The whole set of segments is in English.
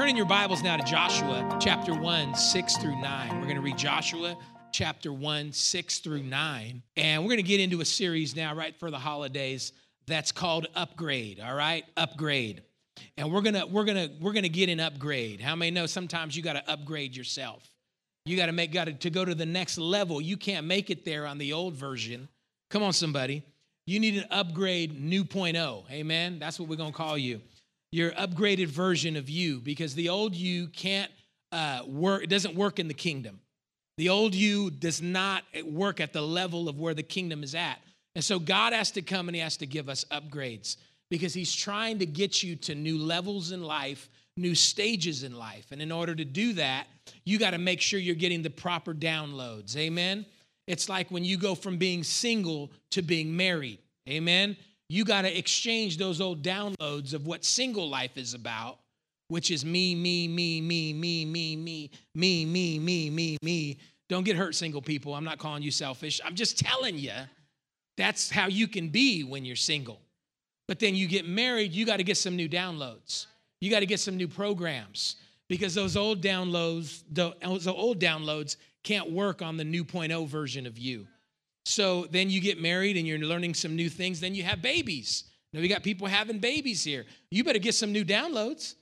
Turn in your Bibles now to Joshua chapter 1, 6 through 9. We're going to read Joshua chapter 1, 6 through 9. And we're going to get into a series now, right for the holidays, that's called Upgrade. All right? Upgrade. And we're gonna, we're gonna, we're gonna get an upgrade. How many know sometimes you gotta upgrade yourself? You gotta make gotta to go to the next level. You can't make it there on the old version. Come on, somebody. You need an upgrade new point oh. Amen. That's what we're gonna call you your upgraded version of you because the old you can't uh, work, it doesn't work in the kingdom. The old you does not work at the level of where the kingdom is at. And so God has to come and He has to give us upgrades because He's trying to get you to new levels in life, new stages in life. And in order to do that, you got to make sure you're getting the proper downloads. Amen. It's like when you go from being single to being married. Amen you got to exchange those old downloads of what single life is about, which is me, me, me, me, me, me, me, me, me, me, me, me. Don't get hurt, single people. I'm not calling you selfish. I'm just telling you that's how you can be when you're single. But then you get married, you got to get some new downloads. You got to get some new programs because those old downloads, those old downloads can't work on the new 0.0 version of you. So then you get married and you're learning some new things. Then you have babies. Now we got people having babies here. You better get some new downloads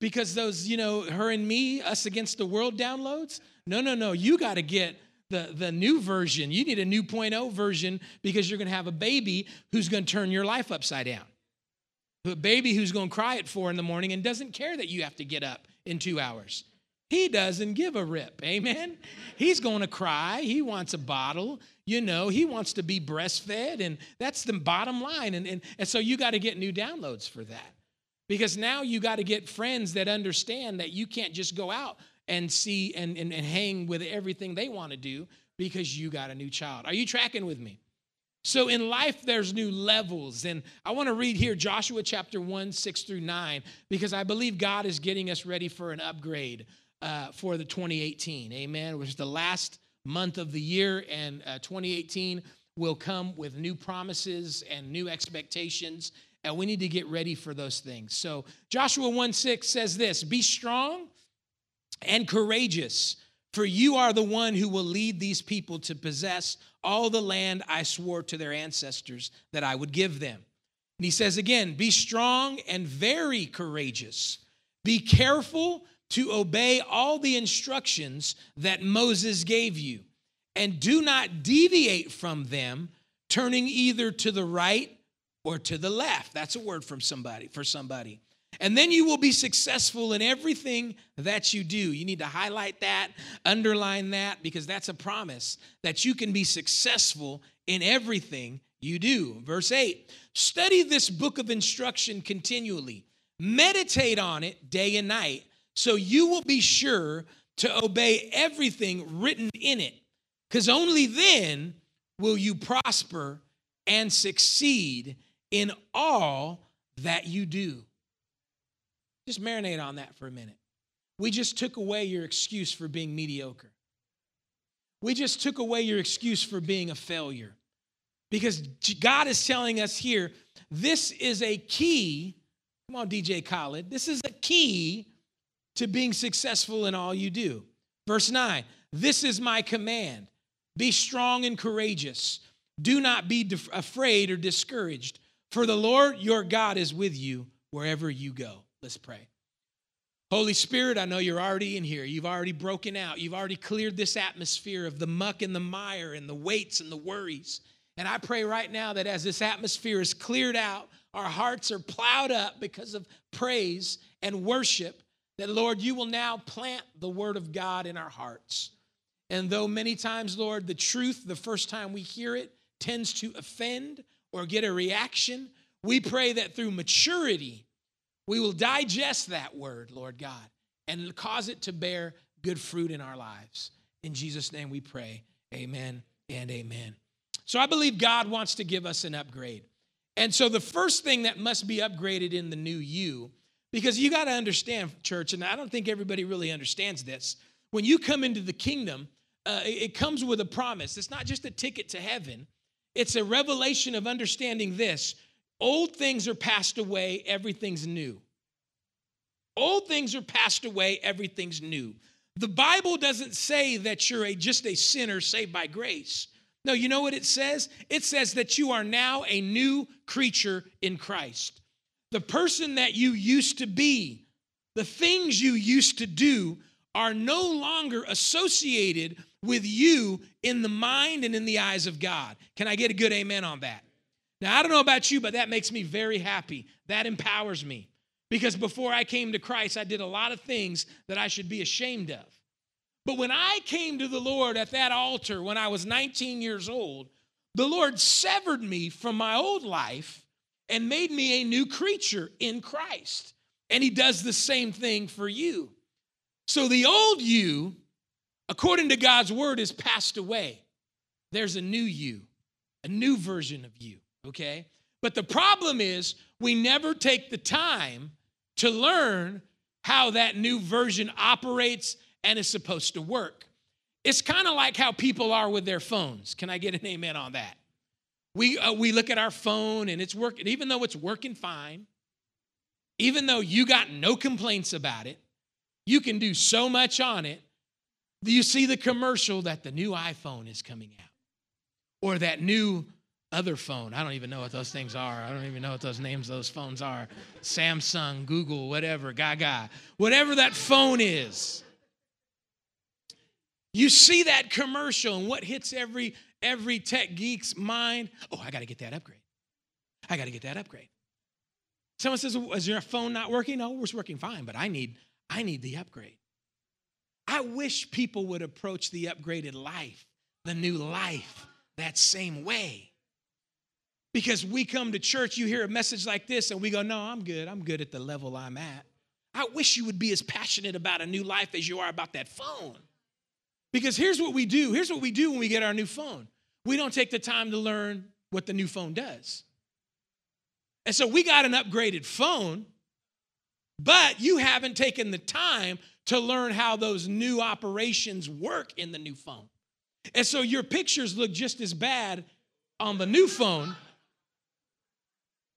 because those, you know, her and me, us against the world downloads. No, no, no. You got to get the, the new version. You need a new 0.0 version because you're going to have a baby who's going to turn your life upside down. A baby who's going to cry at four in the morning and doesn't care that you have to get up in two hours. He doesn't give a rip. Amen. He's going to cry. He wants a bottle. You know, he wants to be breastfed. And that's the bottom line. And, and, and so you got to get new downloads for that. Because now you got to get friends that understand that you can't just go out and see and, and, and hang with everything they want to do because you got a new child. Are you tracking with me? So in life, there's new levels. And I want to read here Joshua chapter 1, 6 through 9, because I believe God is getting us ready for an upgrade uh, for the 2018. Amen. Which is the last month of the year, and uh, 2018 will come with new promises and new expectations. And we need to get ready for those things. So Joshua 1 6 says this Be strong and courageous, for you are the one who will lead these people to possess all the land I swore to their ancestors that I would give them. And he says again, Be strong and very courageous. Be careful to obey all the instructions that Moses gave you, and do not deviate from them, turning either to the right or to the left. That's a word from somebody for somebody. And then you will be successful in everything that you do. You need to highlight that, underline that, because that's a promise that you can be successful in everything you do. Verse 8 Study this book of instruction continually, meditate on it day and night so you will be sure to obey everything written in it, because only then will you prosper and succeed in all that you do. Just marinate on that for a minute. We just took away your excuse for being mediocre. We just took away your excuse for being a failure. Because God is telling us here this is a key. Come on, DJ Khaled. This is a key to being successful in all you do. Verse 9 This is my command be strong and courageous. Do not be afraid or discouraged, for the Lord your God is with you wherever you go. Let's pray. Holy Spirit, I know you're already in here. You've already broken out. You've already cleared this atmosphere of the muck and the mire and the weights and the worries. And I pray right now that as this atmosphere is cleared out, our hearts are plowed up because of praise and worship, that, Lord, you will now plant the word of God in our hearts. And though many times, Lord, the truth, the first time we hear it, tends to offend or get a reaction, we pray that through maturity, we will digest that word, Lord God, and cause it to bear good fruit in our lives. In Jesus' name we pray. Amen and amen. So I believe God wants to give us an upgrade. And so the first thing that must be upgraded in the new you because you got to understand, church, and I don't think everybody really understands this. When you come into the kingdom, uh, it comes with a promise. It's not just a ticket to heaven, it's a revelation of understanding this old things are passed away, everything's new. Old things are passed away, everything's new. The Bible doesn't say that you're a, just a sinner saved by grace. No, you know what it says? It says that you are now a new creature in Christ. The person that you used to be, the things you used to do, are no longer associated with you in the mind and in the eyes of God. Can I get a good amen on that? Now, I don't know about you, but that makes me very happy. That empowers me. Because before I came to Christ, I did a lot of things that I should be ashamed of. But when I came to the Lord at that altar when I was 19 years old, the Lord severed me from my old life and made me a new creature in Christ. And He does the same thing for you. So the old you, according to God's word, is passed away. There's a new you, a new version of you, okay? But the problem is we never take the time to learn how that new version operates and is supposed to work. It's kind of like how people are with their phones. Can I get an amen on that? We, uh, we look at our phone and it's working, even though it's working fine, even though you got no complaints about it, you can do so much on it. You see the commercial that the new iPhone is coming out? Or that new other phone. I don't even know what those things are. I don't even know what those names of those phones are. Samsung, Google, whatever, Gaga. Whatever that phone is. You see that commercial and what hits every every tech geek's mind? Oh, I got to get that upgrade. I got to get that upgrade. Someone says, "Is your phone not working?" No, it's working fine, but I need I need the upgrade. I wish people would approach the upgraded life, the new life, that same way. Because we come to church, you hear a message like this, and we go, No, I'm good. I'm good at the level I'm at. I wish you would be as passionate about a new life as you are about that phone. Because here's what we do here's what we do when we get our new phone we don't take the time to learn what the new phone does. And so we got an upgraded phone, but you haven't taken the time to learn how those new operations work in the new phone. And so your pictures look just as bad on the new phone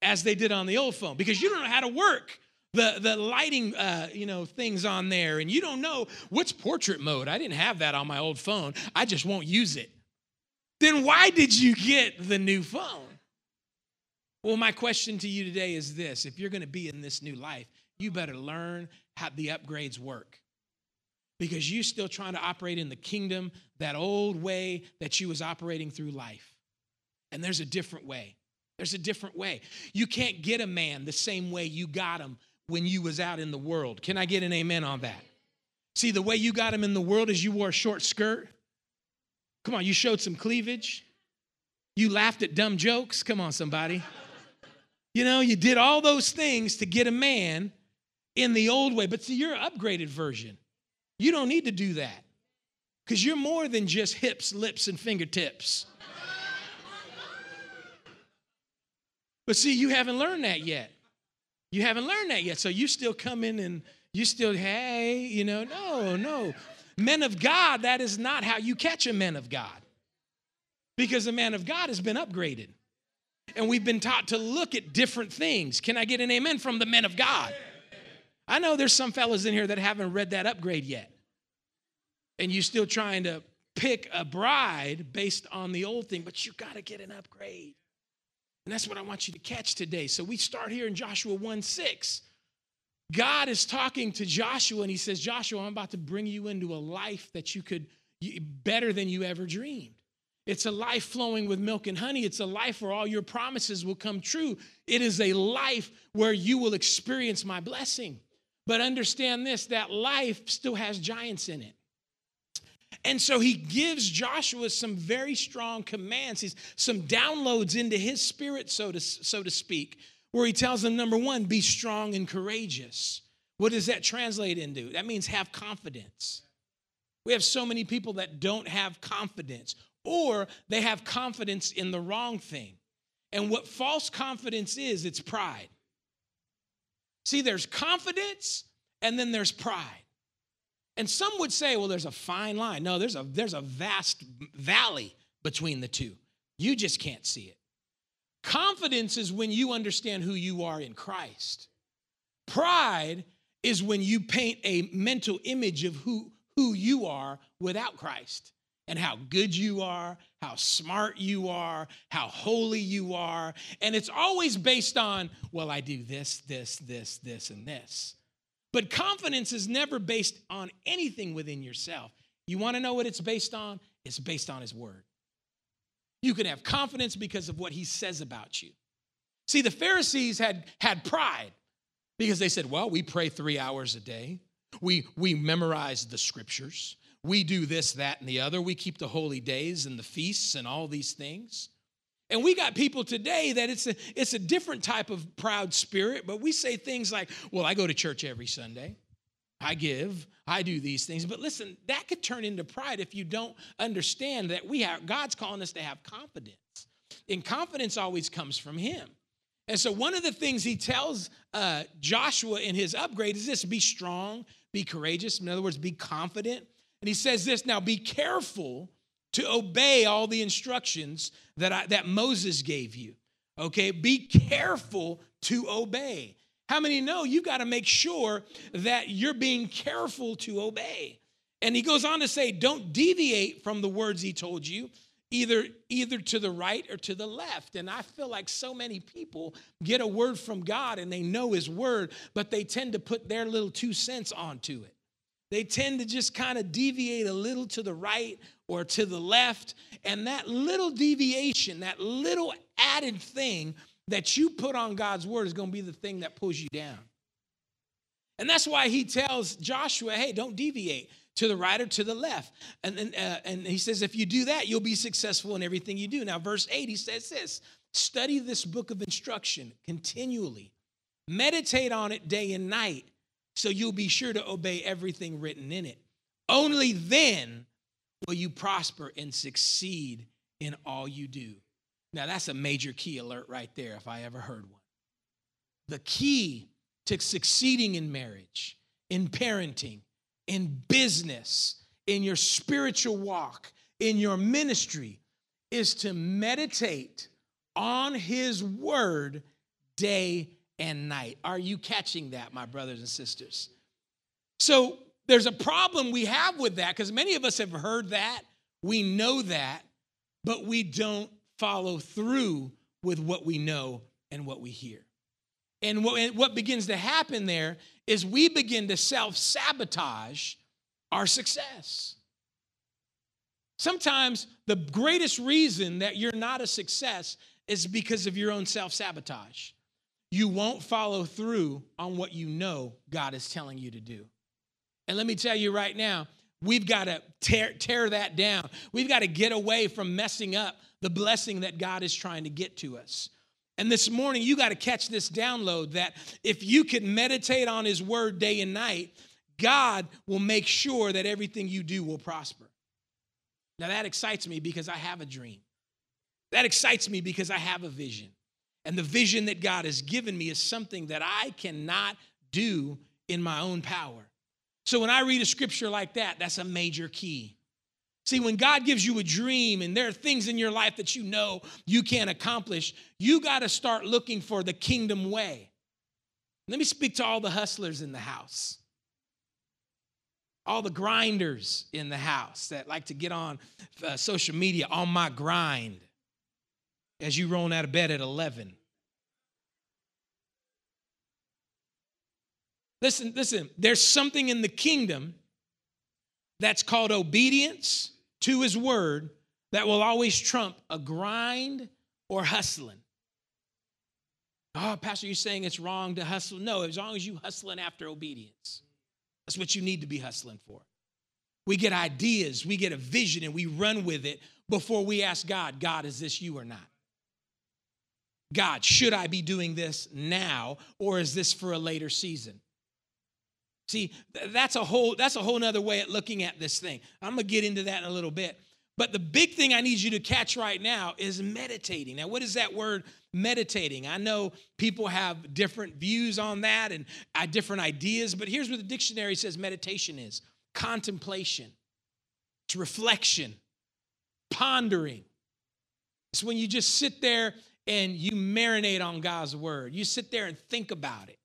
as they did on the old phone because you don't know how to work the, the lighting uh, you know things on there and you don't know what's portrait mode. I didn't have that on my old phone. I just won't use it. Then why did you get the new phone? Well my question to you today is this. If you're going to be in this new life you better learn how the upgrades work. Because you're still trying to operate in the kingdom that old way that you was operating through life. And there's a different way. There's a different way. You can't get a man the same way you got him when you was out in the world. Can I get an amen on that? See, the way you got him in the world is you wore a short skirt. Come on, you showed some cleavage. You laughed at dumb jokes. Come on, somebody. You know, you did all those things to get a man in the old way. But see, you're an upgraded version. You don't need to do that because you're more than just hips, lips, and fingertips. But see, you haven't learned that yet. You haven't learned that yet. So you still come in and you still, hey, you know, no, no. Men of God, that is not how you catch a man of God. Because a man of God has been upgraded. And we've been taught to look at different things. Can I get an amen from the men of God? I know there's some fellas in here that haven't read that upgrade yet. And you're still trying to pick a bride based on the old thing, but you got to get an upgrade. And that's what I want you to catch today. So we start here in Joshua 1 6. God is talking to Joshua and he says, Joshua, I'm about to bring you into a life that you could, better than you ever dreamed. It's a life flowing with milk and honey. It's a life where all your promises will come true. It is a life where you will experience my blessing. But understand this that life still has giants in it. And so he gives Joshua some very strong commands, He's, some downloads into his spirit, so to, so to speak, where he tells them number one, be strong and courageous. What does that translate into? That means have confidence. We have so many people that don't have confidence, or they have confidence in the wrong thing. And what false confidence is, it's pride. See, there's confidence and then there's pride. And some would say, well, there's a fine line. No, there's a, there's a vast valley between the two. You just can't see it. Confidence is when you understand who you are in Christ. Pride is when you paint a mental image of who, who you are without Christ and how good you are, how smart you are, how holy you are. And it's always based on, well, I do this, this, this, this, and this. But confidence is never based on anything within yourself. You want to know what it's based on? It's based on His Word. You can have confidence because of what He says about you. See, the Pharisees had, had pride because they said, well, we pray three hours a day, we, we memorize the scriptures, we do this, that, and the other. We keep the holy days and the feasts and all these things. And we got people today that it's a, it's a different type of proud spirit, but we say things like, well, I go to church every Sunday. I give, I do these things. But listen, that could turn into pride if you don't understand that we have God's calling us to have confidence. And confidence always comes from Him. And so, one of the things he tells uh, Joshua in his upgrade is this be strong, be courageous. In other words, be confident. And he says this now be careful to obey all the instructions that, I, that Moses gave you. Okay, be careful to obey. How many know you got to make sure that you're being careful to obey? And he goes on to say, don't deviate from the words he told you, either either to the right or to the left. And I feel like so many people get a word from God and they know his word, but they tend to put their little two cents onto it. They tend to just kind of deviate a little to the right or to the left. And that little deviation, that little added thing that you put on God's word is going to be the thing that pulls you down. And that's why he tells Joshua, hey, don't deviate to the right or to the left. And, and, uh, and he says, if you do that, you'll be successful in everything you do. Now, verse 8, he says this study this book of instruction continually, meditate on it day and night so you'll be sure to obey everything written in it. Only then will you prosper and succeed in all you do. Now, that's a major key alert right there, if I ever heard one. The key to succeeding in marriage, in parenting, in business, in your spiritual walk, in your ministry, is to meditate on His Word day and night. Are you catching that, my brothers and sisters? So there's a problem we have with that because many of us have heard that, we know that, but we don't follow through with what we know and what we hear. And what, and what begins to happen there is we begin to self sabotage our success. Sometimes the greatest reason that you're not a success is because of your own self sabotage you won't follow through on what you know God is telling you to do. And let me tell you right now, we've got to tear, tear that down. We've got to get away from messing up the blessing that God is trying to get to us. And this morning, you got to catch this download that if you can meditate on His word day and night, God will make sure that everything you do will prosper. Now, that excites me because I have a dream. That excites me because I have a vision. And the vision that God has given me is something that I cannot do in my own power. So when I read a scripture like that, that's a major key. See, when God gives you a dream and there are things in your life that you know you can't accomplish, you got to start looking for the kingdom way. Let me speak to all the hustlers in the house, all the grinders in the house that like to get on uh, social media on my grind as you roll out of bed at 11. Listen, listen, there's something in the kingdom that's called obedience to his word that will always trump a grind or hustling. Oh, Pastor, you're saying it's wrong to hustle? No, as long as you hustling after obedience. That's what you need to be hustling for. We get ideas, we get a vision, and we run with it before we ask God, God, is this you or not? God, should I be doing this now or is this for a later season? See, that's a whole that's a whole nother way at looking at this thing. I'm gonna get into that in a little bit. But the big thing I need you to catch right now is meditating. Now, what is that word meditating? I know people have different views on that and uh, different ideas, but here's what the dictionary says meditation is contemplation, it's reflection, pondering. It's when you just sit there and you marinate on God's word. You sit there and think about it.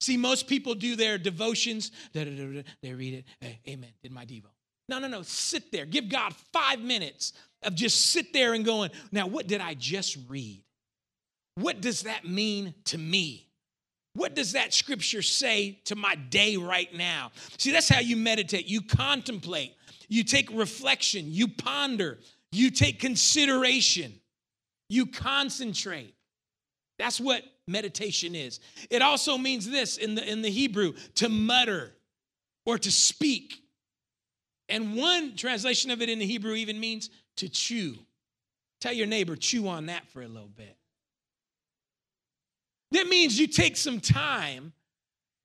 See, most people do their devotions, they read it, hey, amen, did my Devo. No, no, no, sit there. Give God five minutes of just sit there and going, now, what did I just read? What does that mean to me? What does that scripture say to my day right now? See, that's how you meditate. You contemplate, you take reflection, you ponder, you take consideration, you concentrate. That's what meditation is. It also means this in the, in the Hebrew to mutter or to speak. And one translation of it in the Hebrew even means to chew. Tell your neighbor, chew on that for a little bit. That means you take some time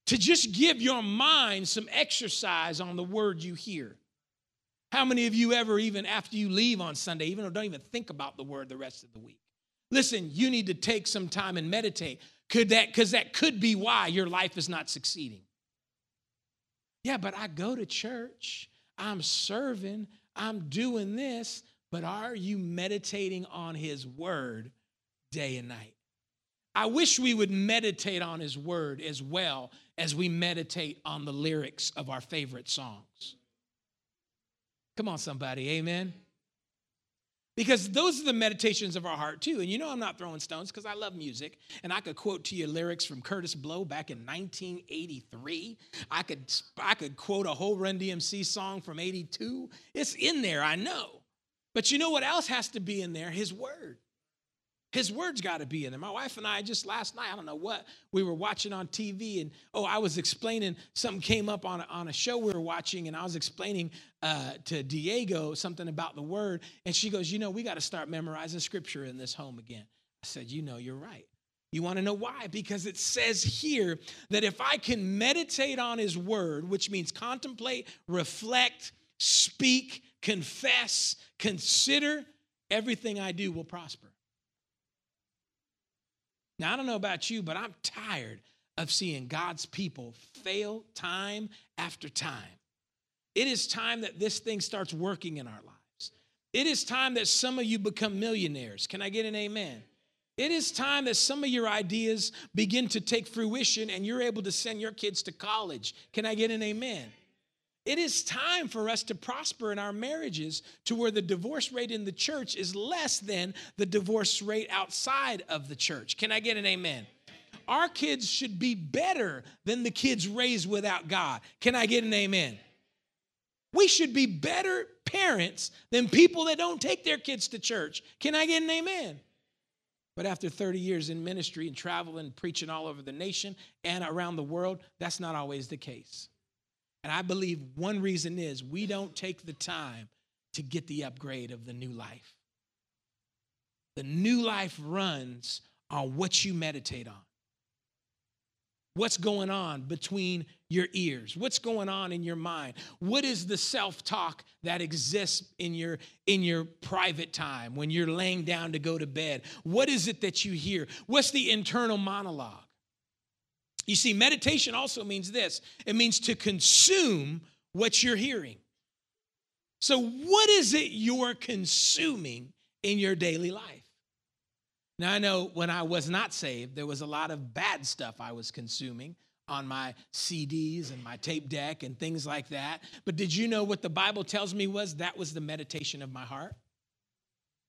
to just give your mind some exercise on the word you hear. How many of you ever, even after you leave on Sunday, even don't even think about the word the rest of the week? Listen, you need to take some time and meditate. Could that, because that could be why your life is not succeeding. Yeah, but I go to church, I'm serving, I'm doing this, but are you meditating on his word day and night? I wish we would meditate on his word as well as we meditate on the lyrics of our favorite songs. Come on, somebody, amen. Because those are the meditations of our heart, too. And you know, I'm not throwing stones because I love music. And I could quote to you lyrics from Kurtis Blow back in 1983. I could, I could quote a whole Run DMC song from 82. It's in there, I know. But you know what else has to be in there? His word. His word's got to be in there. My wife and I just last night, I don't know what, we were watching on TV, and oh, I was explaining something came up on a, on a show we were watching, and I was explaining uh, to Diego something about the word, and she goes, You know, we got to start memorizing scripture in this home again. I said, You know, you're right. You want to know why? Because it says here that if I can meditate on his word, which means contemplate, reflect, speak, confess, consider, everything I do will prosper. Now, I don't know about you, but I'm tired of seeing God's people fail time after time. It is time that this thing starts working in our lives. It is time that some of you become millionaires. Can I get an amen? It is time that some of your ideas begin to take fruition and you're able to send your kids to college. Can I get an amen? It is time for us to prosper in our marriages to where the divorce rate in the church is less than the divorce rate outside of the church. Can I get an amen? Our kids should be better than the kids raised without God. Can I get an amen? We should be better parents than people that don't take their kids to church. Can I get an amen? But after 30 years in ministry and traveling, preaching all over the nation and around the world, that's not always the case. And I believe one reason is we don't take the time to get the upgrade of the new life. The new life runs on what you meditate on. What's going on between your ears? What's going on in your mind? What is the self-talk that exists in your in your private time when you're laying down to go to bed? What is it that you hear? What's the internal monologue? You see, meditation also means this it means to consume what you're hearing. So, what is it you're consuming in your daily life? Now, I know when I was not saved, there was a lot of bad stuff I was consuming on my CDs and my tape deck and things like that. But did you know what the Bible tells me was that was the meditation of my heart?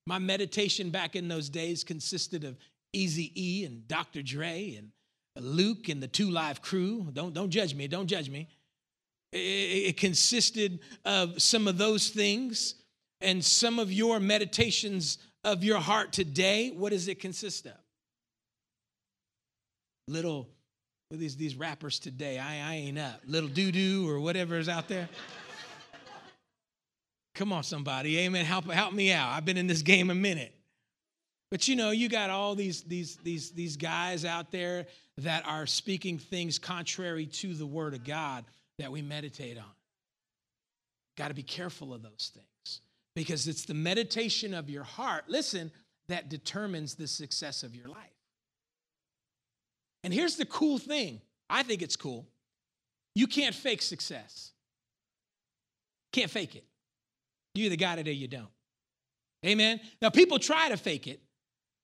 My meditation back in those days consisted of Easy E and Dr. Dre and Luke and the 2 Live Crew. Don't, don't judge me, don't judge me. It, it consisted of some of those things and some of your meditations of your heart today. What does it consist of? Little, with these, these rappers today, I, I ain't up. Little doo doo or whatever is out there. Come on, somebody. Amen. Help, help me out. I've been in this game a minute. But you know, you got all these, these, these, these guys out there that are speaking things contrary to the word of God that we meditate on. Got to be careful of those things because it's the meditation of your heart, listen, that determines the success of your life. And here's the cool thing I think it's cool. You can't fake success. Can't fake it. You either got it or you don't. Amen. Now, people try to fake it.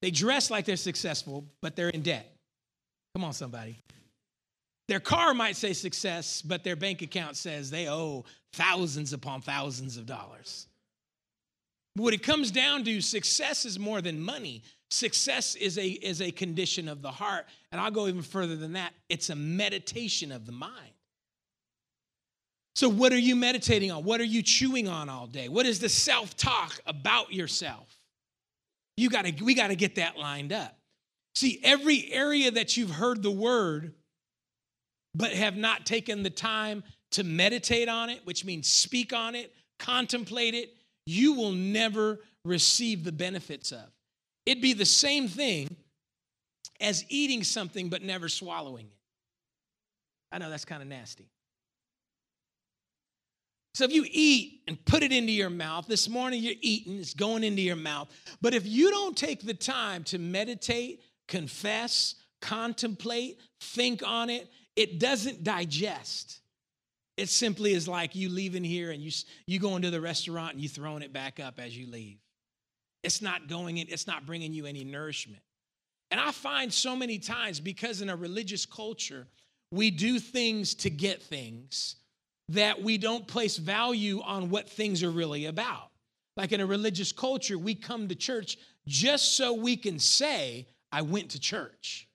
They dress like they're successful, but they're in debt. Come on, somebody. Their car might say success, but their bank account says they owe thousands upon thousands of dollars. What it comes down to, success is more than money. Success is a, is a condition of the heart. And I'll go even further than that it's a meditation of the mind. So, what are you meditating on? What are you chewing on all day? What is the self talk about yourself? You gotta, we got to get that lined up. See, every area that you've heard the word, but have not taken the time to meditate on it, which means speak on it, contemplate it, you will never receive the benefits of. It'd be the same thing as eating something but never swallowing it. I know that's kind of nasty. So if you eat and put it into your mouth, this morning you're eating, it's going into your mouth. But if you don't take the time to meditate, confess, contemplate, think on it, it doesn't digest. It simply is like you leaving here and you, you go into the restaurant and you throwing it back up as you leave. It's not going in, it's not bringing you any nourishment. And I find so many times because in a religious culture, we do things to get things that we don't place value on what things are really about. Like in a religious culture, we come to church just so we can say, I went to church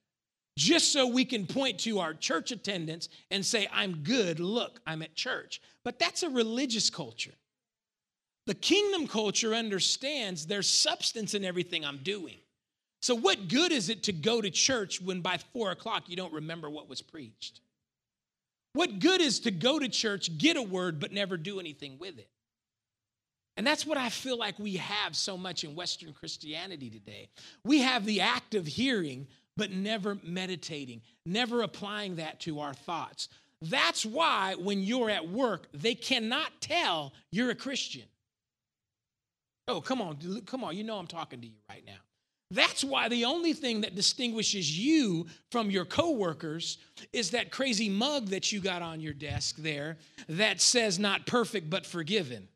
just so we can point to our church attendance and say, I'm good, look, I'm at church. But that's a religious culture. The kingdom culture understands there's substance in everything I'm doing. So, what good is it to go to church when by four o'clock you don't remember what was preached? What good is to go to church, get a word, but never do anything with it? And that's what I feel like we have so much in Western Christianity today. We have the act of hearing, but never meditating, never applying that to our thoughts. That's why when you're at work, they cannot tell you're a Christian. Oh, come on, come on, you know I'm talking to you right now. That's why the only thing that distinguishes you from your coworkers is that crazy mug that you got on your desk there that says not perfect but forgiven.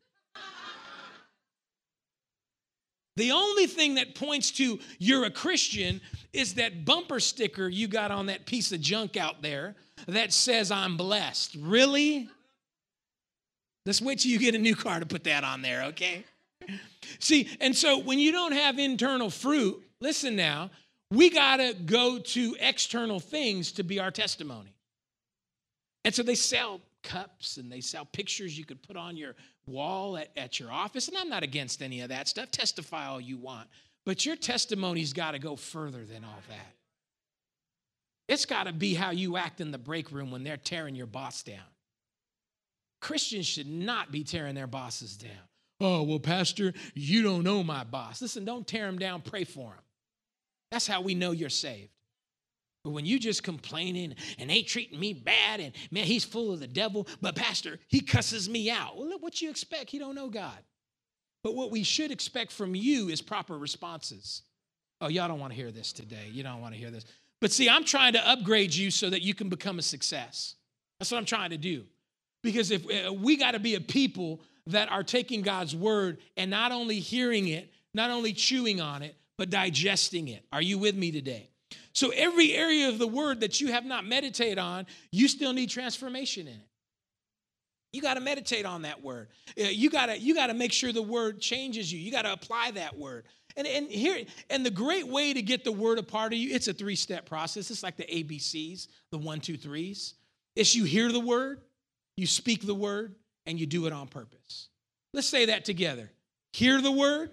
The only thing that points to you're a Christian is that bumper sticker you got on that piece of junk out there that says I'm blessed. Really? Let's wait till you get a new car to put that on there, okay? See, and so when you don't have internal fruit, listen now, we got to go to external things to be our testimony. And so they sell cups and they sell pictures you could put on your wall at, at your office. And I'm not against any of that stuff. Testify all you want. But your testimony's got to go further than all that. It's got to be how you act in the break room when they're tearing your boss down. Christians should not be tearing their bosses down. Oh, well, Pastor, you don't know my boss. Listen, don't tear him down, pray for him. That's how we know you're saved. But when you just complaining and they treating me bad and man, he's full of the devil, but pastor, he cusses me out. Well, what you expect? He don't know God. But what we should expect from you is proper responses. Oh, y'all don't want to hear this today. You don't want to hear this. But see, I'm trying to upgrade you so that you can become a success. That's what I'm trying to do. Because if uh, we got to be a people that are taking God's word and not only hearing it, not only chewing on it, but digesting it. Are you with me today? So, every area of the word that you have not meditated on, you still need transformation in it. You got to meditate on that word. Uh, you got to you got to make sure the word changes you. You got to apply that word. And and here and the great way to get the word a part of you, it's a three-step process. It's like the ABCs, the one, two, threes. It's you hear the word, you speak the word, and you do it on purpose. Let's say that together. Hear the word,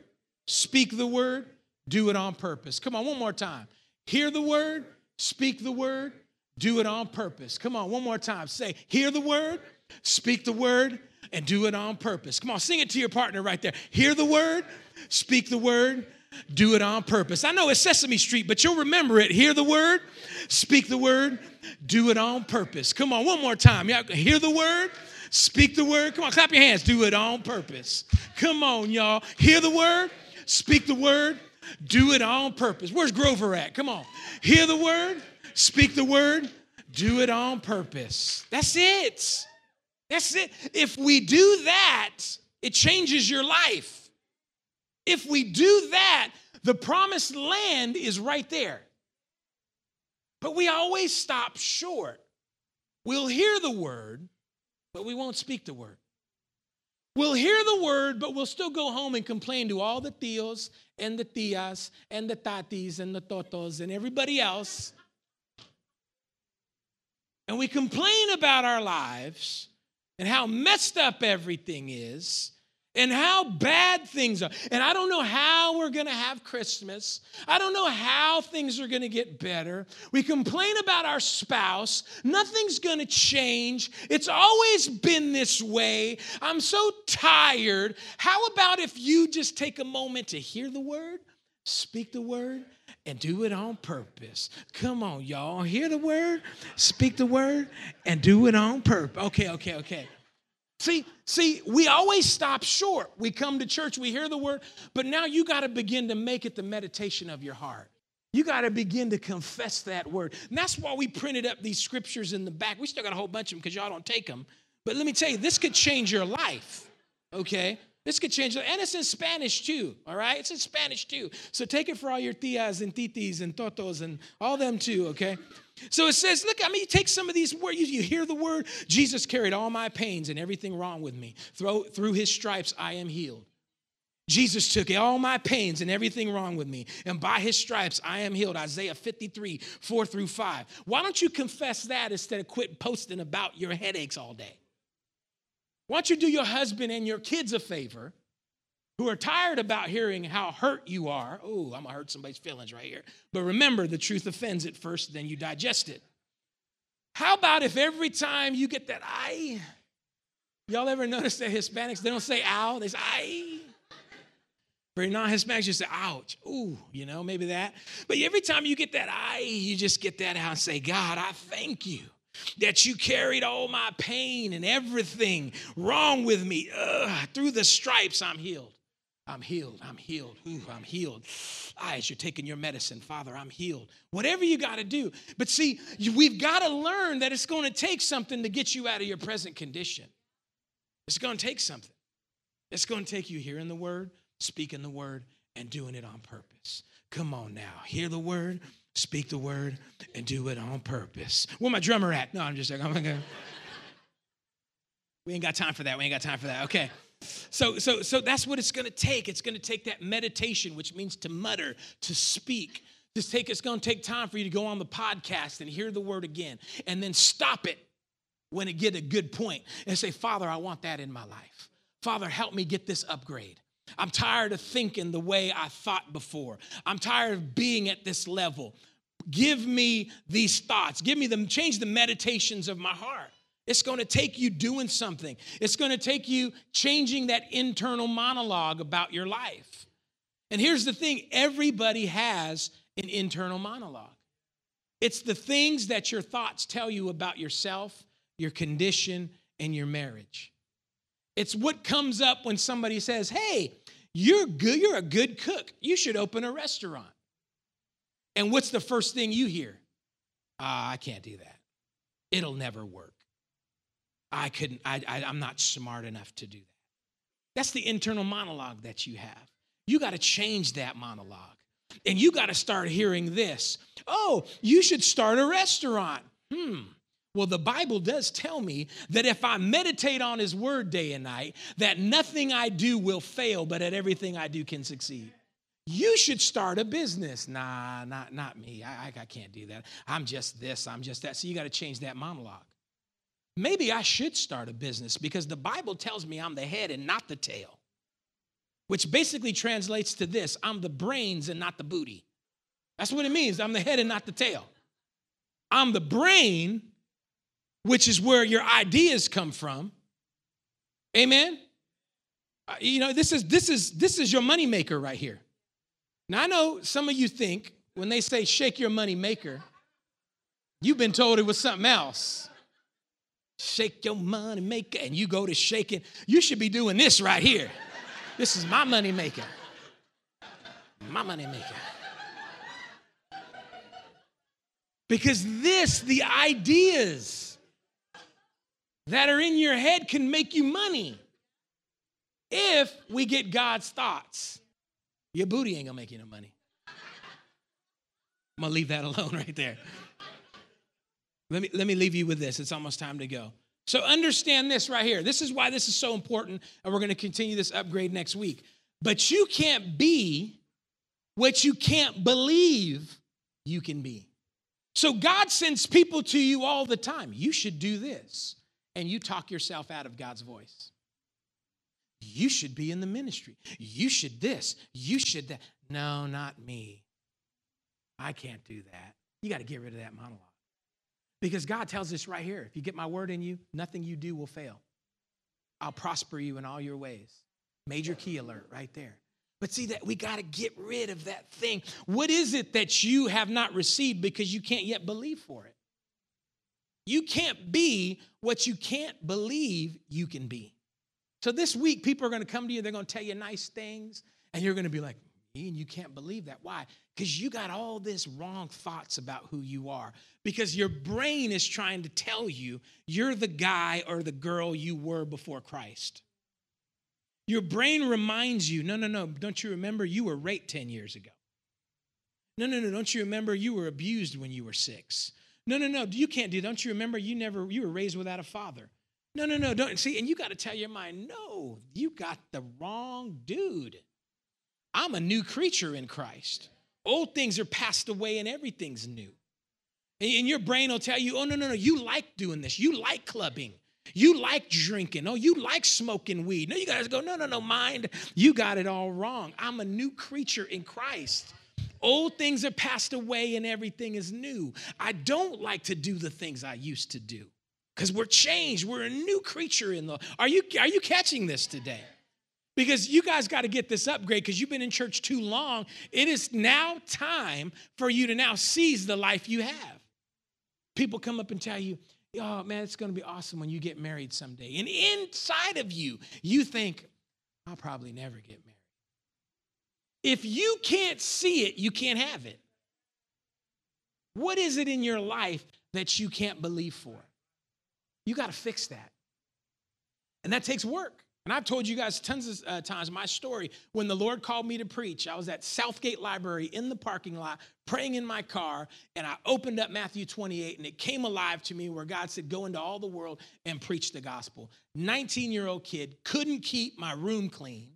speak the word, do it on purpose. Come on, one more time. Hear the word, speak the word, do it on purpose. Come on, one more time. Say, hear the word, speak the word, and do it on purpose. Come on, sing it to your partner right there. Hear the word, speak the word, do it on purpose. I know it's Sesame Street, but you'll remember it. Hear the word, speak the word, do it on purpose. Come on, one more time. Y'all hear the word, speak the word. Come on, clap your hands. Do it on purpose. Come on, y'all. Hear the word, speak the word, do it on purpose. Where's Grover at? Come on. Hear the word, speak the word, do it on purpose. That's it. That's it. If we do that, it changes your life. If we do that, the promised land is right there. But we always stop short We'll hear the word, but we won't speak the word. We'll hear the word, but we'll still go home and complain to all the tios and the tias and the tatis and the totos and everybody else. And we complain about our lives and how messed up everything is and how bad things are. And I don't know how we're going to have Christmas. I don't know how things are going to get better. We complain about our spouse. Nothing's going to change. It's always been this way. I'm so tired. How about if you just take a moment to hear the word, speak the word, and do it on purpose? Come on, y'all. Hear the word, speak the word, and do it on purpose. Okay, okay, okay. See, see, we always stop short. We come to church, we hear the word, but now you got to begin to make it the meditation of your heart. You got to begin to confess that word. And that's why we printed up these scriptures in the back. We still got a whole bunch of them because y'all don't take them. But let me tell you, this could change your life, okay? This could change, and it's in Spanish too, all right? It's in Spanish too. So take it for all your tias and titis and totos and all them too, okay? So it says, look, I mean, you take some of these words, you, you hear the word, Jesus carried all my pains and everything wrong with me. Through, through his stripes, I am healed. Jesus took all my pains and everything wrong with me, and by his stripes I am healed. Isaiah 53, 4 through 5. Why don't you confess that instead of quit posting about your headaches all day? Why don't you do your husband and your kids a favor who are tired about hearing how hurt you are. Oh, I'm gonna hurt somebody's feelings right here. But remember, the truth offends at first, then you digest it. How about if every time you get that I, y'all ever notice that Hispanics, they don't say ow, they say I. For non-Hispanics, you say ouch, ooh, you know, maybe that. But every time you get that I, you just get that out and say, God, I thank you that you carried all my pain and everything wrong with me. Ugh, through the stripes, I'm healed. I'm healed. I'm healed. Ooh, I'm healed. Ah, as you're taking your medicine, Father, I'm healed. Whatever you got to do. But see, we've got to learn that it's going to take something to get you out of your present condition. It's going to take something. It's going to take you hearing the word, speaking the word, and doing it on purpose. Come on now. Hear the word, speak the word, and do it on purpose. Where my drummer at? No, I'm just like, I'm gonna. We ain't got time for that. We ain't got time for that. Okay. So, so, so that's what it's going to take. It's going to take that meditation, which means to mutter, to speak. Just take. It's going to take time for you to go on the podcast and hear the word again, and then stop it when it get a good point and say, Father, I want that in my life. Father, help me get this upgrade. I'm tired of thinking the way I thought before. I'm tired of being at this level. Give me these thoughts. Give me them. Change the meditations of my heart. It's going to take you doing something. It's going to take you changing that internal monologue about your life. And here's the thing everybody has an internal monologue. It's the things that your thoughts tell you about yourself, your condition, and your marriage. It's what comes up when somebody says, Hey, you're good, you're a good cook. You should open a restaurant. And what's the first thing you hear? Ah, I can't do that. It'll never work. I couldn't, I, I, I'm not smart enough to do that. That's the internal monologue that you have. You got to change that monologue. And you got to start hearing this. Oh, you should start a restaurant. Hmm. Well, the Bible does tell me that if I meditate on his word day and night, that nothing I do will fail, but at everything I do can succeed. You should start a business. Nah, not, not me. I, I, I can't do that. I'm just this, I'm just that. So you got to change that monologue maybe I should start a business because the Bible tells me I'm the head and not the tail, which basically translates to this I'm the brains and not the booty. That's what it means. I'm the head and not the tail. I'm the brain, which is where your ideas come from. Amen. Uh, you know, this is this is this is your money maker right here. Now I know some of you think when they say shake your money maker, you've been told it was something else shake your money maker, and you go to shaking. You should be doing this right here. This is my money maker. My money maker. Because this, the ideas that are in your head can make you money if we get God's thoughts. Your booty ain't gonna make you no money. I'm gonna leave that alone right there. Let me, let me leave you with this. It's almost time to go. So understand this right here. This is why this is so important, and we're going to continue this upgrade next week. But you can't be what you can't believe you can be. So God sends people to you all the time. You should do this. And you talk yourself out of God's voice. You should be in the ministry. You should this. You should that. No, not me. I can't do that. You got to get rid of that monologue. Because God tells us right here if you get my word in you, nothing you do will fail. I'll prosper you in all your ways. Major key alert right there. But see that we got to get rid of that thing. What is it that you have not received because you can't yet believe for it? You can't be what you can't believe you can be. So this week, people are going to come to you, they're going to tell you nice things, and you're going to be like, and you can't believe that. Why? Because you got all this wrong thoughts about who you are. Because your brain is trying to tell you you're the guy or the girl you were before Christ. Your brain reminds you, no, no, no, don't you remember you were raped 10 years ago? No, no, no, don't you remember you were abused when you were six? No, no, no, you can't do. Don't you remember you never you were raised without a father? No, no, no, don't see. And you got to tell your mind, no, you got the wrong dude. I'm a new creature in Christ. Old things are passed away and everything's new. And your brain will tell you, oh, no, no, no, you like doing this. You like clubbing. You like drinking. Oh, you like smoking weed. No, you guys go, no, no, no, mind. You got it all wrong. I'm a new creature in Christ. Old things are passed away and everything is new. I don't like to do the things I used to do because we're changed. We're a new creature in the. Are you, are you catching this today? Because you guys got to get this upgrade because you've been in church too long. It is now time for you to now seize the life you have. People come up and tell you, oh man, it's going to be awesome when you get married someday. And inside of you, you think, I'll probably never get married. If you can't see it, you can't have it. What is it in your life that you can't believe for? You got to fix that. And that takes work. And I've told you guys tons of uh, times my story. When the Lord called me to preach, I was at Southgate Library in the parking lot, praying in my car, and I opened up Matthew 28, and it came alive to me where God said, Go into all the world and preach the gospel. 19 year old kid, couldn't keep my room clean.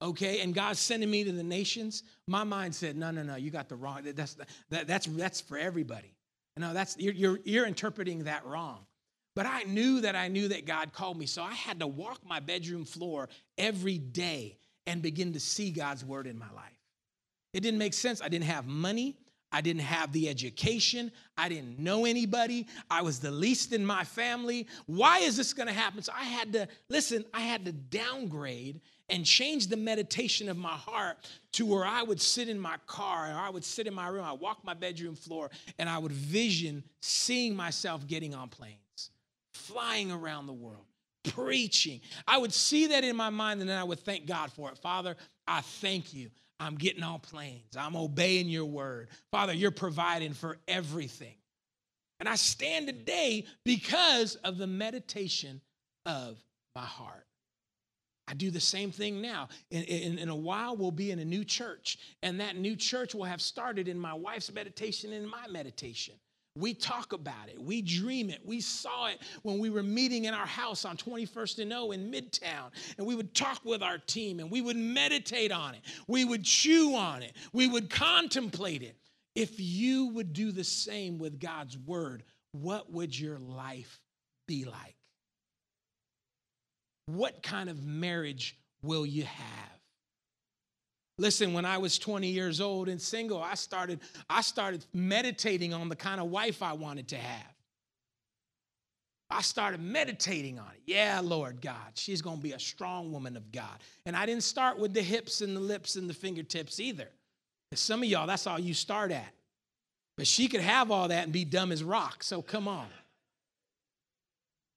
Okay, and God's sending me to the nations. My mind said, No, no, no, you got the wrong. That's, that, that's, that's for everybody. No, that's you're, you're, you're interpreting that wrong. But I knew that I knew that God called me. So I had to walk my bedroom floor every day and begin to see God's word in my life. It didn't make sense. I didn't have money. I didn't have the education. I didn't know anybody. I was the least in my family. Why is this going to happen? So I had to, listen, I had to downgrade and change the meditation of my heart to where I would sit in my car or I would sit in my room. I walk my bedroom floor and I would vision seeing myself getting on planes flying around the world, preaching. I would see that in my mind and then I would thank God for it. Father, I thank you. I'm getting on planes. I'm obeying your word. Father, you're providing for everything. And I stand today because of the meditation of my heart. I do the same thing now. In, in, in, a while, we'll be in a new church, and that new church will have started in my wife's meditation and my meditation. We talk about it. We dream it. We saw it when we were meeting in our house on 21st and O in Midtown. And we would talk with our team and we would meditate on it. We would chew on it. We would contemplate it. If you would do the same with God's word, what would your life be like? What kind of marriage will you have? Listen, when I was 20 years old and single, I started, I started meditating on the kind of wife I wanted to have. I started meditating on it. Yeah, Lord God, she's going to be a strong woman of God. And I didn't start with the hips and the lips and the fingertips either. Some of y'all, that's all you start at. But she could have all that and be dumb as rock. So come on.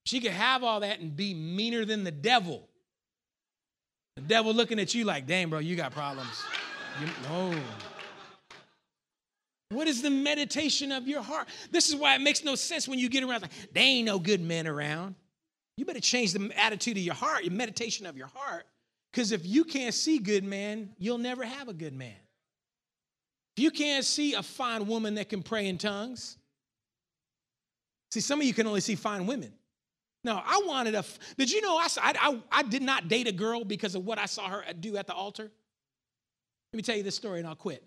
She could have all that and be meaner than the devil. The devil looking at you like, dang, bro, you got problems. You, no. What is the meditation of your heart? This is why it makes no sense when you get around like, there ain't no good men around. You better change the attitude of your heart, your meditation of your heart. Because if you can't see good man, you'll never have a good man. If you can't see a fine woman that can pray in tongues, See, some of you can only see fine women. No, I wanted a. Did you know I, I, I did not date a girl because of what I saw her do at the altar? Let me tell you this story and I'll quit.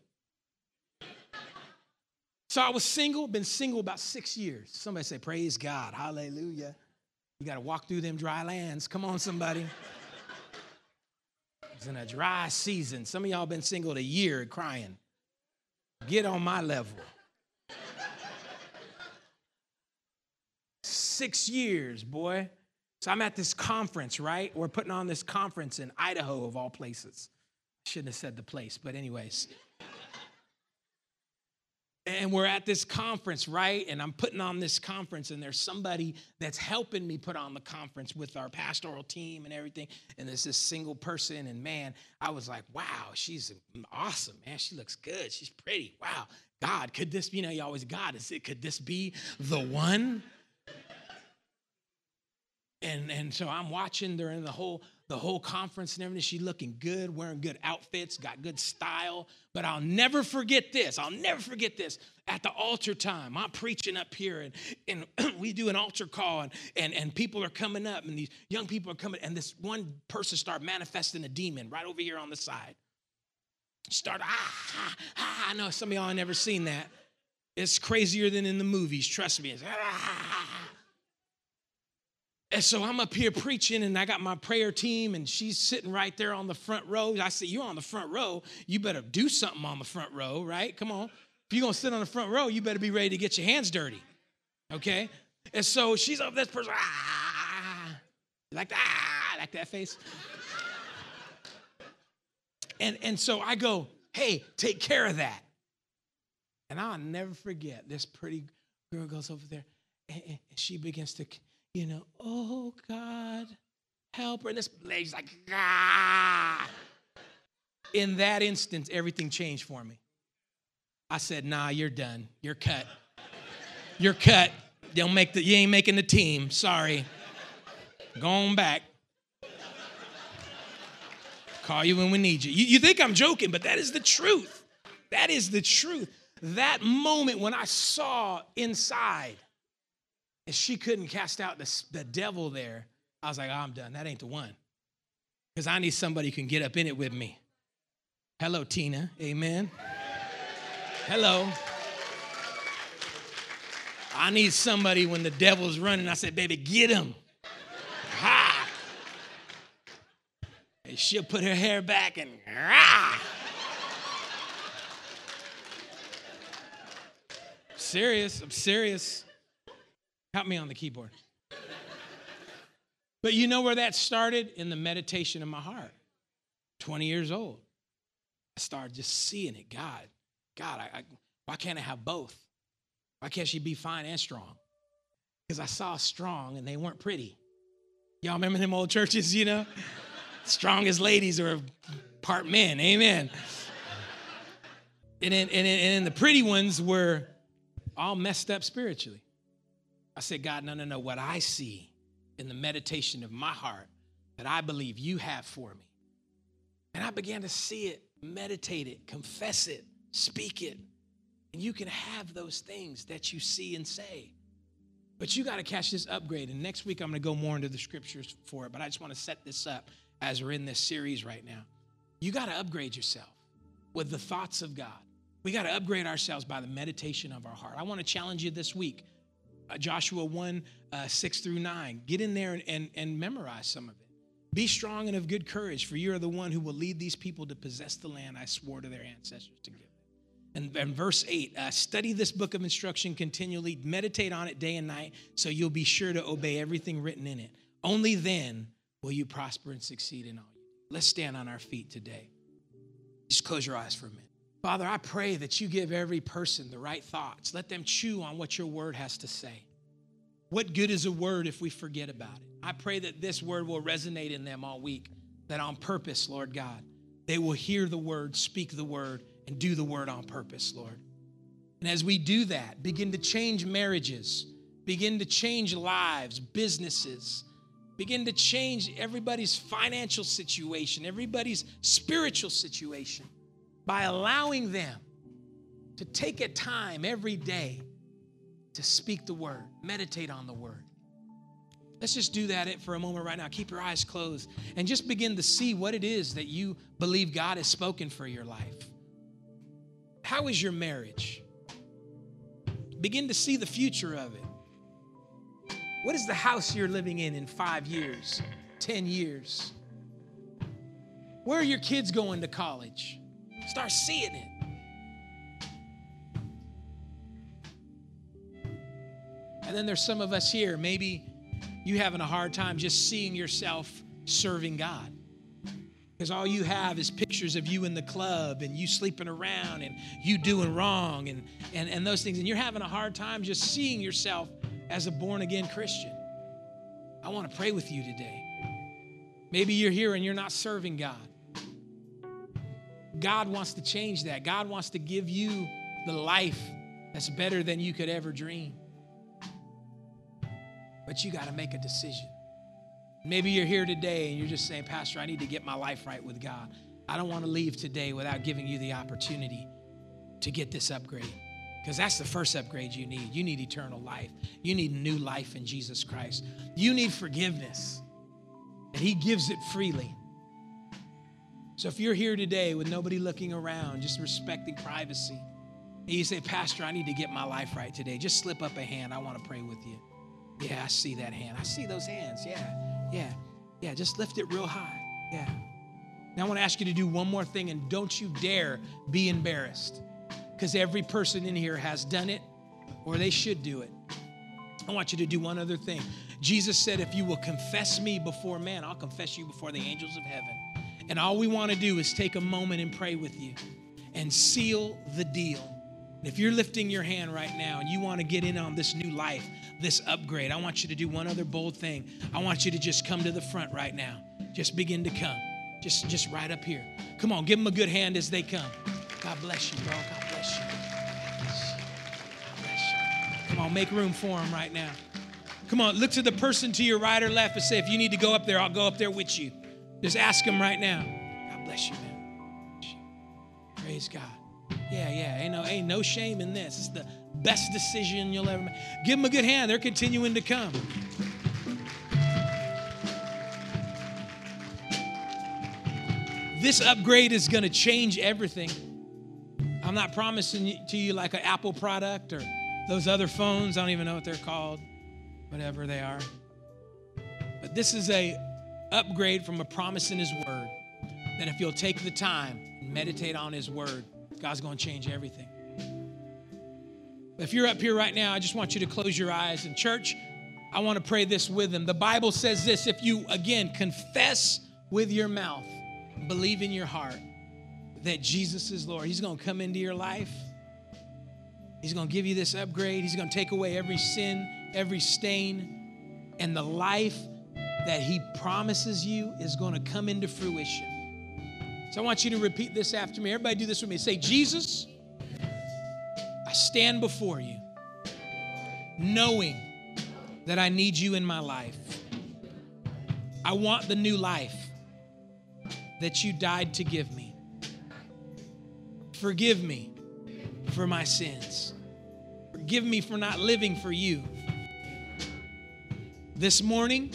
So I was single, been single about six years. Somebody say, Praise God, hallelujah. You got to walk through them dry lands. Come on, somebody. it's in a dry season. Some of y'all been single a year crying. Get on my level. Six years, boy. So I'm at this conference, right? We're putting on this conference in Idaho, of all places. I shouldn't have said the place, but, anyways and we're at this conference, right? And I'm putting on this conference, and there's somebody that's helping me put on the conference with our pastoral team and everything. And there's this single person, and man, I was like, wow, she's awesome, man. She looks good. She's pretty. Wow. God, could this, you know, you always, God, is it, could this be the one? And, and so I'm watching during the whole the whole conference and everything. She's looking good, wearing good outfits, got good style. But I'll never forget this. I'll never forget this. At the altar time, I'm preaching up here, and, and we do an altar call, and, and, and people are coming up, and these young people are coming, and this one person start manifesting a demon right over here on the side. Start, ah, ah, I know some of y'all never seen that. It's crazier than in the movies, trust me. It's, ah, and so I'm up here preaching, and I got my prayer team, and she's sitting right there on the front row. I said, You're on the front row. You better do something on the front row, right? Come on. If you're gonna sit on the front row, you better be ready to get your hands dirty. Okay? And so she's up this person, ah, like that, ah, like that face. And, and so I go, Hey, take care of that. And I'll never forget this pretty girl goes over there, and, and she begins to you know, oh God, help her. And this lady's like, ah. In that instance, everything changed for me. I said, nah, you're done. You're cut. You're cut. Don't make the, you ain't making the team. Sorry. Go on back. Call you when we need you. you. You think I'm joking, but that is the truth. That is the truth. That moment when I saw inside, and she couldn't cast out the, the devil there, I was like, oh, I'm done. That ain't the one. Because I need somebody who can get up in it with me. Hello, Tina. Amen. Hello. I need somebody when the devil's running. I said, baby, get him. Ha! And she'll put her hair back and rah! serious. I'm serious. Help me on the keyboard. but you know where that started? In the meditation of my heart. 20 years old. I started just seeing it. God, God, I, I, why can't I have both? Why can't she be fine and strong? Because I saw strong and they weren't pretty. Y'all remember them old churches, you know? Strongest ladies are part men. Amen. And then, and, and the pretty ones were all messed up spiritually. I said, God, no, no, no. What I see in the meditation of my heart that I believe you have for me. And I began to see it, meditate it, confess it, speak it. And you can have those things that you see and say. But you got to catch this upgrade. And next week, I'm going to go more into the scriptures for it. But I just want to set this up as we're in this series right now. You got to upgrade yourself with the thoughts of God. We got to upgrade ourselves by the meditation of our heart. I want to challenge you this week Joshua 1 uh, 6 through 9. Get in there and, and, and memorize some of it. Be strong and of good courage, for you are the one who will lead these people to possess the land I swore to their ancestors to give them. And, and verse 8 uh, study this book of instruction continually, meditate on it day and night, so you'll be sure to obey everything written in it. Only then will you prosper and succeed in all you do. Let's stand on our feet today. Just close your eyes for a minute. Father, I pray that you give every person the right thoughts. Let them chew on what your word has to say. What good is a word if we forget about it? I pray that this word will resonate in them all week, that on purpose, Lord God, they will hear the word, speak the word, and do the word on purpose, Lord. And as we do that, begin to change marriages, begin to change lives, businesses, begin to change everybody's financial situation, everybody's spiritual situation by allowing them to take a time every day to speak the word, meditate on the word. Let's just do that for a moment right now. Keep your eyes closed and just begin to see what it is that you believe God has spoken for your life. How is your marriage? Begin to see the future of it. What is the house you're living in in five years, 10 years? Where are your kids going to college? Start seeing it. And then there's some of us here, maybe you having a hard time just seeing yourself serving God. Because all you have is pictures of you in the club and you sleeping around and you doing wrong and, and, and those things. And you're having a hard time just seeing yourself as a born again Christian. I want to pray with you today. Maybe you're here and you're not serving God. God wants to change that. God wants to give you the life that's better than you could ever dream. But you got to make a decision. Maybe you're here today and you're just saying, Pastor, I need to get my life right with God. I don't want to leave today without giving you the opportunity to get this upgrade. Because that's the first upgrade you need. You need eternal life. You need new life in Jesus Christ. You need forgiveness. And He gives it freely. So if you're here today with nobody looking around, just respecting privacy, and you say, Pastor, I need to get my life right today, just slip up a hand. I want to pray with you. Yeah, I see that hand. I see those hands. Yeah, yeah, yeah. Just lift it real high. Yeah. Now I want to ask you to do one more thing, and don't you dare be embarrassed because every person in here has done it or they should do it. I want you to do one other thing. Jesus said, If you will confess me before man, I'll confess you before the angels of heaven. And all we want to do is take a moment and pray with you and seal the deal. If you're lifting your hand right now and you want to get in on this new life, this upgrade, I want you to do one other bold thing. I want you to just come to the front right now. Just begin to come. Just, just right up here. Come on, give them a good hand as they come. God bless you, bro. God bless you. God bless you. God bless you. Come on, make room for them right now. Come on, look to the person to your right or left and say, if you need to go up there, I'll go up there with you. Just ask them right now. God bless you, man. Praise God. Yeah, yeah. Ain't no, ain't no shame in this. It's the best decision you'll ever make. Give them a good hand. They're continuing to come. This upgrade is going to change everything. I'm not promising to you like an Apple product or those other phones. I don't even know what they're called, whatever they are. But this is a upgrade from a promise in His Word that if you'll take the time and meditate on His Word, God's going to change everything. If you're up here right now, I just want you to close your eyes. And, church, I want to pray this with them. The Bible says this if you, again, confess with your mouth, believe in your heart that Jesus is Lord, He's going to come into your life. He's going to give you this upgrade. He's going to take away every sin, every stain, and the life that He promises you is going to come into fruition. So I want you to repeat this after me. Everybody do this with me. Say, Jesus, I stand before you knowing that I need you in my life. I want the new life that you died to give me. Forgive me for my sins. Forgive me for not living for you. This morning,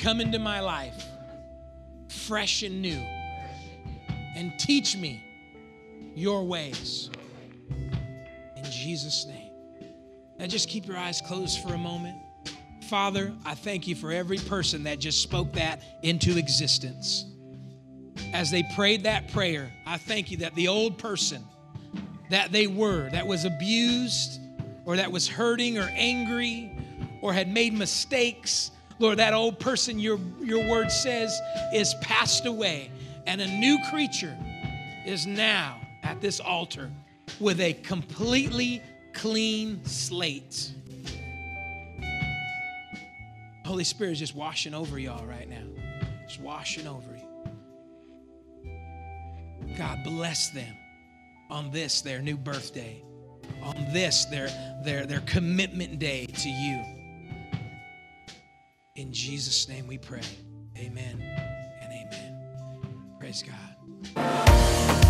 come into my life fresh and new and teach me your ways. In Jesus' name. Now just keep your eyes closed for a moment. Father, I thank you for every person that just spoke that into existence. As they prayed that prayer, I thank you that the old person that they were, that was abused or that was hurting or angry or had made mistakes, Lord, that old person, your, your word says, is passed away and a new creature is now at this altar with a completely clean slate. Holy Spirit is just washing over y'all right now. Just washing over you. God bless them on this, their new birthday, on this, their, their, their commitment day to you. In Jesus' name we pray. Amen. And amen. Praise God.